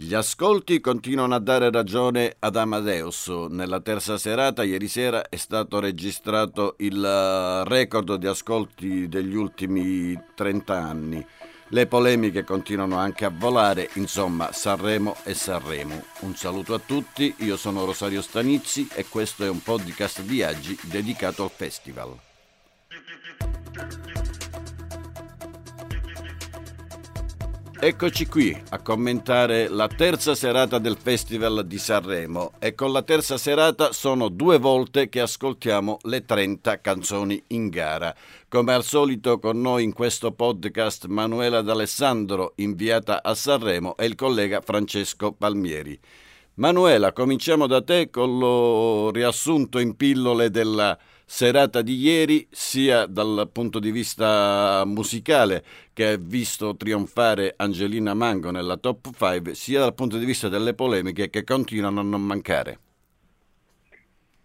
Gli ascolti continuano a dare ragione ad Amadeus. Nella terza serata, ieri sera, è stato registrato il eh, record di ascolti degli ultimi 30 anni. Le polemiche continuano anche a volare, insomma, Sanremo e Sanremo. Un saluto a tutti, io sono Rosario Stanizzi e questo è un podcast viaggi dedicato al festival. Eccoci qui a commentare la terza serata del Festival di Sanremo e con la terza serata sono due volte che ascoltiamo le 30 canzoni in gara. Come al solito con noi in questo podcast Manuela D'Alessandro inviata a Sanremo e il collega Francesco Palmieri. Manuela, cominciamo da te con lo riassunto in pillole della serata di ieri, sia dal punto di vista musicale, che ha visto trionfare Angelina Mango nella top 5, sia dal punto di vista delle polemiche che continuano a non mancare.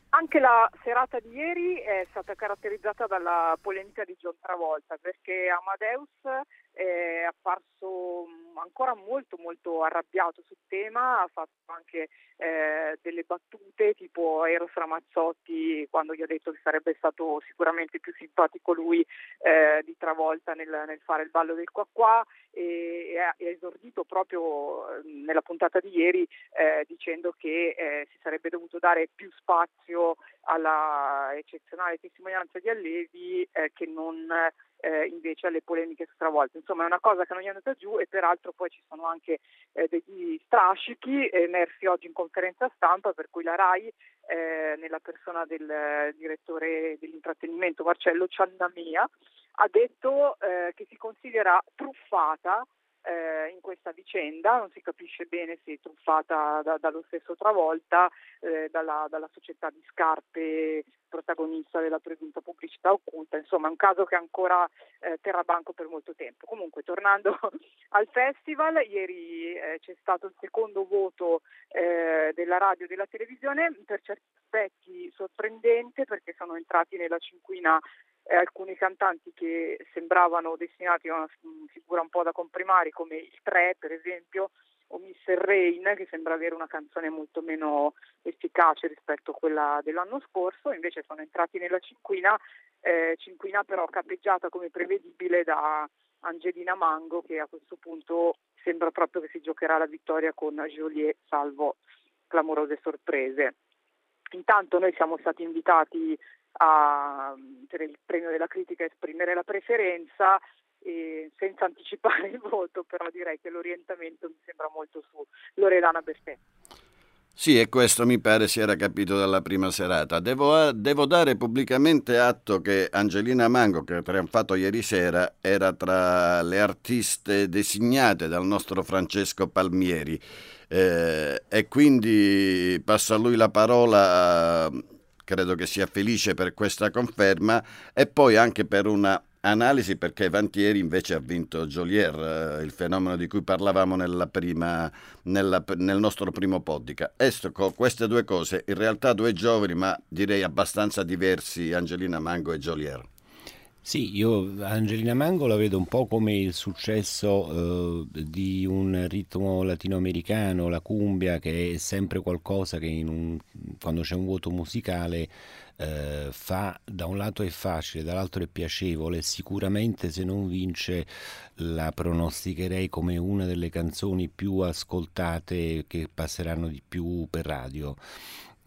Anche la serata di ieri è stata caratterizzata dalla polemica di John Travolta perché Amadeus è apparso ancora molto molto arrabbiato sul tema, ha fatto anche eh, delle battute tipo Eros Ramazzotti quando gli ha detto che sarebbe stato sicuramente più simpatico lui eh, di Travolta nel, nel, fare il ballo del qua qua e, e ha esordito proprio mm, nella puntata di ieri eh, dicendo che eh, si sarebbe dovuto dare più spazio alla eccezionale testimonianza di Allevi eh, che non eh, invece alle polemiche stravolte. Insomma è una cosa che non è andata giù e peraltro poi ci sono anche eh, degli strascichi emersi oggi in conferenza stampa per cui la RAI eh, nella persona del direttore dell'intrattenimento Marcello Ciannamia ha detto eh, che si considera truffata eh, in questa vicenda, non si capisce bene se truffata da, dallo stesso Travolta, eh, dalla, dalla, società di scarpe protagonista della presunta pubblicità occulta, insomma è un caso che ancora eh, terrà banco per molto tempo. Comunque tornando al festival, ieri eh, c'è stato il secondo voto eh, della radio e della televisione, per certi aspetti sorprendente perché sono entrati nella cinquina eh, alcuni cantanti che sembravano destinati a una figura un po' da comprimari come il 3 per esempio o Mr. Rain che sembra avere una canzone molto meno efficace rispetto a quella dell'anno scorso, invece sono entrati nella cinquina, eh, cinquina però capeggiata come prevedibile da Angelina Mango che a questo punto sembra proprio che si giocherà la vittoria con Joliet salvo clamorose sorprese. Intanto noi siamo stati invitati a, per il premio della critica esprimere la preferenza senza anticipare il voto, però direi che l'orientamento mi sembra molto su Loredana Bertè. Sì, e questo mi pare si era capito dalla prima serata. Devo, devo, dare pubblicamente atto che Angelina Mango, che ha trionfato ieri sera, era tra le artiste designate dal nostro Francesco Palmieri. Eh, e quindi passo a lui la parola credo che sia felice per questa conferma e poi anche per una analisi perché Vantieri invece ha vinto Jolier, eh, il fenomeno di cui parlavamo nella prima, nella, nel nostro primo podcast. Ecco, queste due cose, in realtà due giovani ma direi abbastanza diversi, Angelina Mango e Jolier. Sì, io Angelina Mango la vedo un po' come il successo eh, di un ritmo latinoamericano, la cumbia, che è sempre qualcosa che un, quando c'è un vuoto musicale eh, fa, da un lato è facile, dall'altro è piacevole, sicuramente se non vince la pronosticherei come una delle canzoni più ascoltate che passeranno di più per radio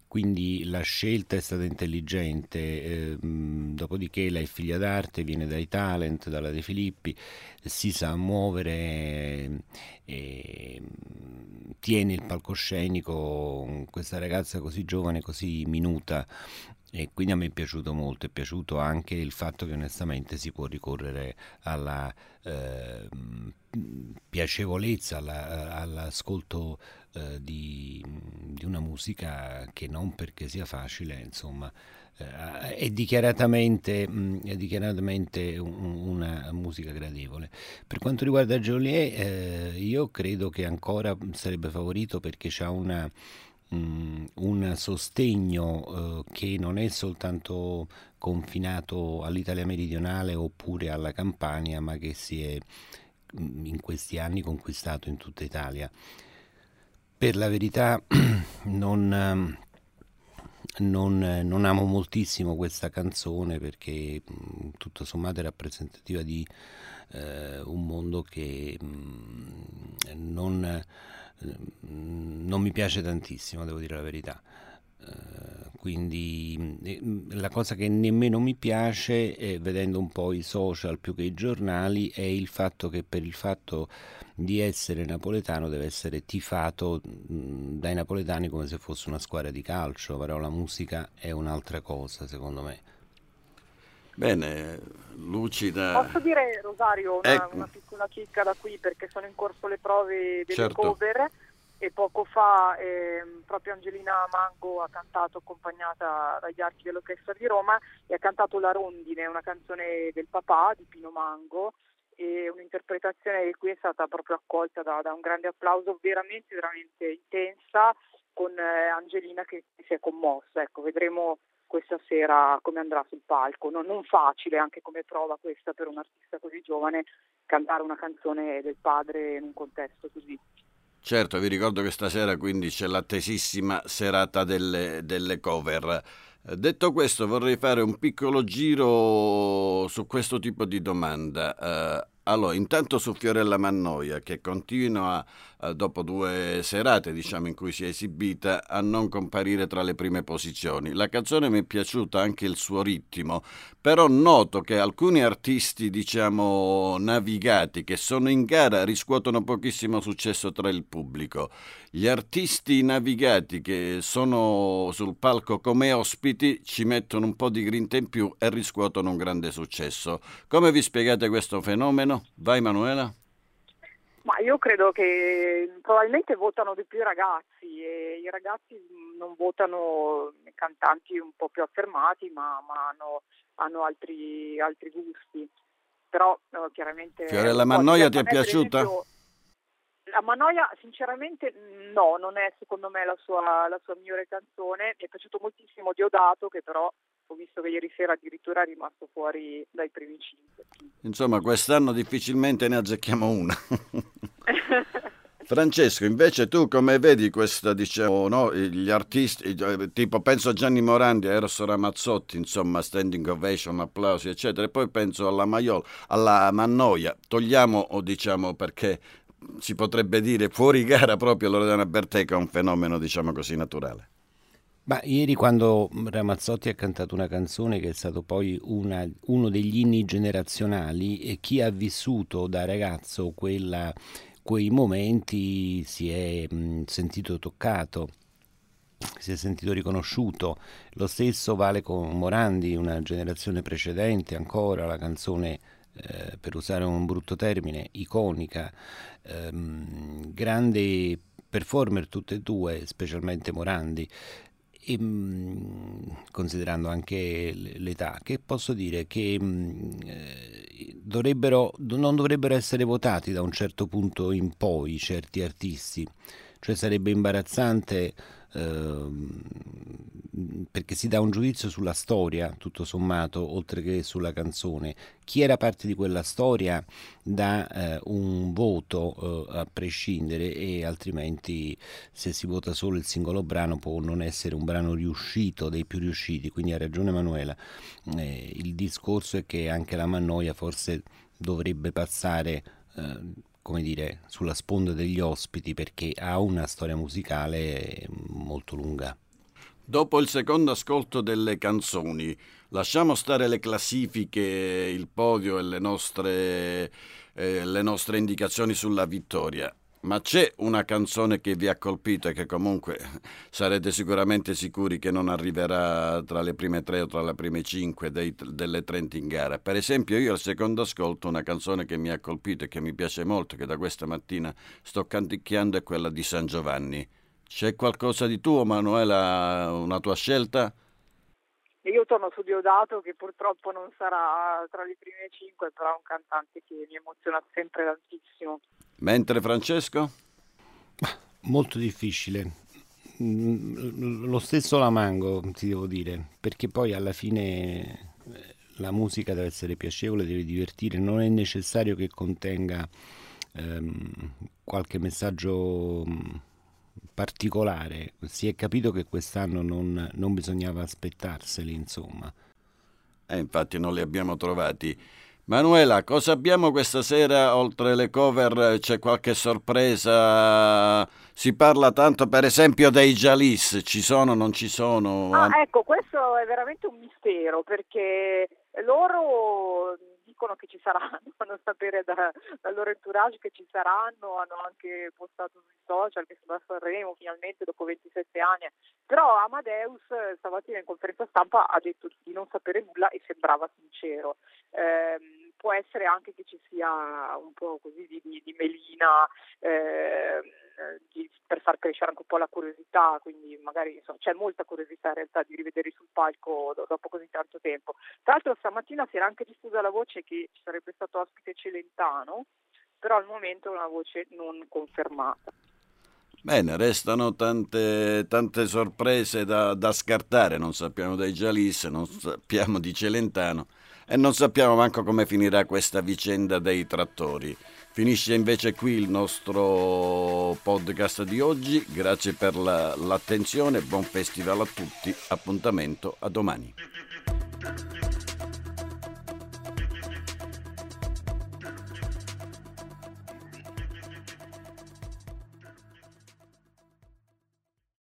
quindi la scelta è stata intelligente, eh, dopodiché lei è figlia d'arte, viene dai talent, dalla De Filippi, si sa muovere, eh, tiene il palcoscenico, questa ragazza così giovane, così minuta e quindi a me è piaciuto molto, è piaciuto anche il fatto che onestamente si può ricorrere alla eh, piacevolezza, alla, all'ascolto eh, di, di, una musica che non perché sia facile, insomma, eh, è dichiaratamente, mh, è dichiaratamente un, una musica gradevole. Per quanto riguarda Joliet, eh, io credo che ancora sarebbe favorito perché ha una un sostegno eh, che non è soltanto confinato all'Italia meridionale oppure alla Campania, ma che si è in questi anni conquistato in tutta Italia. Per la verità non, ehm, non, non, amo moltissimo questa canzone perché tutto sommato è rappresentativa di eh, un mondo che mh, non, non, mi piace tantissimo, devo dire la verità. Uh, quindi eh, la cosa che nemmeno mi piace, è, vedendo un po' i social più che i giornali, è il fatto che per il fatto di essere napoletano deve essere tifato dai napoletani come se fosse una squadra di calcio, però la musica è un'altra cosa secondo me. Bene, lucida. Posso dire, Rosario, una, ecco. una piccola chicca da qui perché sono in corso le prove delle certo. cover e poco fa eh, proprio Angelina Mango ha cantato accompagnata dagli archi dell'orchestra di Roma e ha cantato La Rondine, una canzone del papà di Pino Mango e un'interpretazione di cui è stata proprio accolta da, da un grande applauso veramente veramente intensa con eh, Angelina che si è commossa. Ecco, vedremo questa sera come andrà sul palco. Non, non, facile anche come prova questa per un artista così giovane cantare una canzone del padre in un contesto così. Certo, vi ricordo che stasera quindi c'è l'attesissima serata delle, delle cover. Detto questo, vorrei fare un piccolo giro su questo tipo di domanda. Uh, allora, intanto su Fiorella Mannoia, che continua, eh, dopo due serate diciamo, in cui si è esibita, a non comparire tra le prime posizioni. La canzone mi è piaciuta anche il suo ritmo, però noto che alcuni artisti, diciamo, navigati che sono in gara riscuotono pochissimo successo tra il pubblico. Gli artisti navigati che sono sul palco come ospiti ci mettono un po' di grinta in più e riscuotono un grande successo. Come vi spiegate questo fenomeno? Vai Manuela. Ma io credo che probabilmente votano di più i ragazzi e i ragazzi non votano cantanti un po' più affermati ma, ma hanno, hanno altri, altri, gusti. Però no, chiaramente... Fiorella Mannoia ti è piaciuta? Esempio, la Manoia sinceramente no, non è secondo me la sua, la sua migliore canzone, mi è piaciuto moltissimo Diodato che però ho visto che ieri sera addirittura è rimasto fuori dai primi cinque. Insomma, quest'anno difficilmente ne azzecchiamo una. Francesco, invece tu come vedi questa, diciamo, no, gli artisti, eh, tipo penso a Gianni Morandi, a Eros Ramazzotti, insomma, standing ovation, applausi, eccetera, e poi penso alla Maiola, alla Mannoia, togliamo, o diciamo, perché si potrebbe dire fuori gara proprio Loredana Bertè, è un fenomeno, diciamo così, naturale. Ma ieri quando Ramazzotti ha cantato una canzone che è stato poi una, uno degli inni generazionali e chi ha vissuto da ragazzo quella, quei momenti si è mh, sentito toccato, si è sentito riconosciuto. Lo stesso vale con Morandi, una generazione precedente ancora, la canzone eh, per usare un brutto termine, iconica, ehm, grande performer tutte e due, specialmente Morandi e, mh, considerando anche l'età, che posso dire che mh, eh, dovrebbero, non dovrebbero essere votati da un certo punto in poi certi artisti, cioè sarebbe imbarazzante perché si dà un giudizio sulla storia, tutto sommato, oltre che sulla canzone. Chi era parte di quella storia dà eh, un voto eh, a prescindere e altrimenti se si vota solo il singolo brano può non essere un brano riuscito, dei più riusciti, quindi ha ragione Emanuela. Eh, il discorso è che anche la Mannoia forse dovrebbe passare eh, come dire, sulla sponda degli ospiti perché ha una storia musicale molto lunga. Dopo il secondo ascolto delle canzoni, lasciamo stare le classifiche, il podio e le nostre, eh, le nostre indicazioni sulla vittoria. Ma c'è una canzone che vi ha colpito e che comunque sarete sicuramente sicuri che non arriverà tra le prime tre o tra le prime cinque dei, delle 30 in gara. Per esempio io al secondo ascolto una canzone che mi ha colpito e che mi piace molto, che da questa mattina sto canticchiando, è quella di San Giovanni. C'è qualcosa di tuo, Manuela, una tua scelta? Io torno su Diodato che purtroppo non sarà tra le prime cinque, però è un cantante che mi emoziona sempre tantissimo. Mentre Francesco? Molto difficile. Mm, lo stesso la mango, ti devo dire, perché poi alla fine eh, la musica deve essere piacevole, deve divertire, non è necessario che contenga ehm, qualche messaggio mm, particolare. Si è capito che quest'anno non, non bisognava aspettarseli, insomma. Eh, infatti non li abbiamo trovati. Manuela, cosa abbiamo questa sera oltre le cover? C'è qualche sorpresa? Si parla tanto per esempio dei Jalis, ci sono, non ci sono? Ah, ecco, questo è veramente un mistero perché loro dicono che ci saranno, fanno sapere da, dal loro entourage che ci saranno, hanno anche postato sui social che sono a Sanremo finalmente dopo 27 anni, però Amadeus stamattina in conferenza stampa ha detto di non sapere nulla e sembrava sincero. Eh, può essere anche che ci sia un po' così di, di, melina eh, di, per far crescere anche un po' la curiosità, quindi magari insomma, c'è molta curiosità in realtà di rivederli sul palco do, dopo così tanto tempo. Tra l'altro stamattina si era anche diffusa la voce che ci sarebbe stato ospite Celentano, però al momento è una voce non confermata. Bene, restano tante, tante sorprese da, da, scartare, non sappiamo dei Jalis, non sappiamo di Celentano e non sappiamo manco come finirà questa vicenda dei trattori. Finisce invece qui il nostro podcast di oggi, grazie per la, l'attenzione, buon festival a tutti, appuntamento a domani.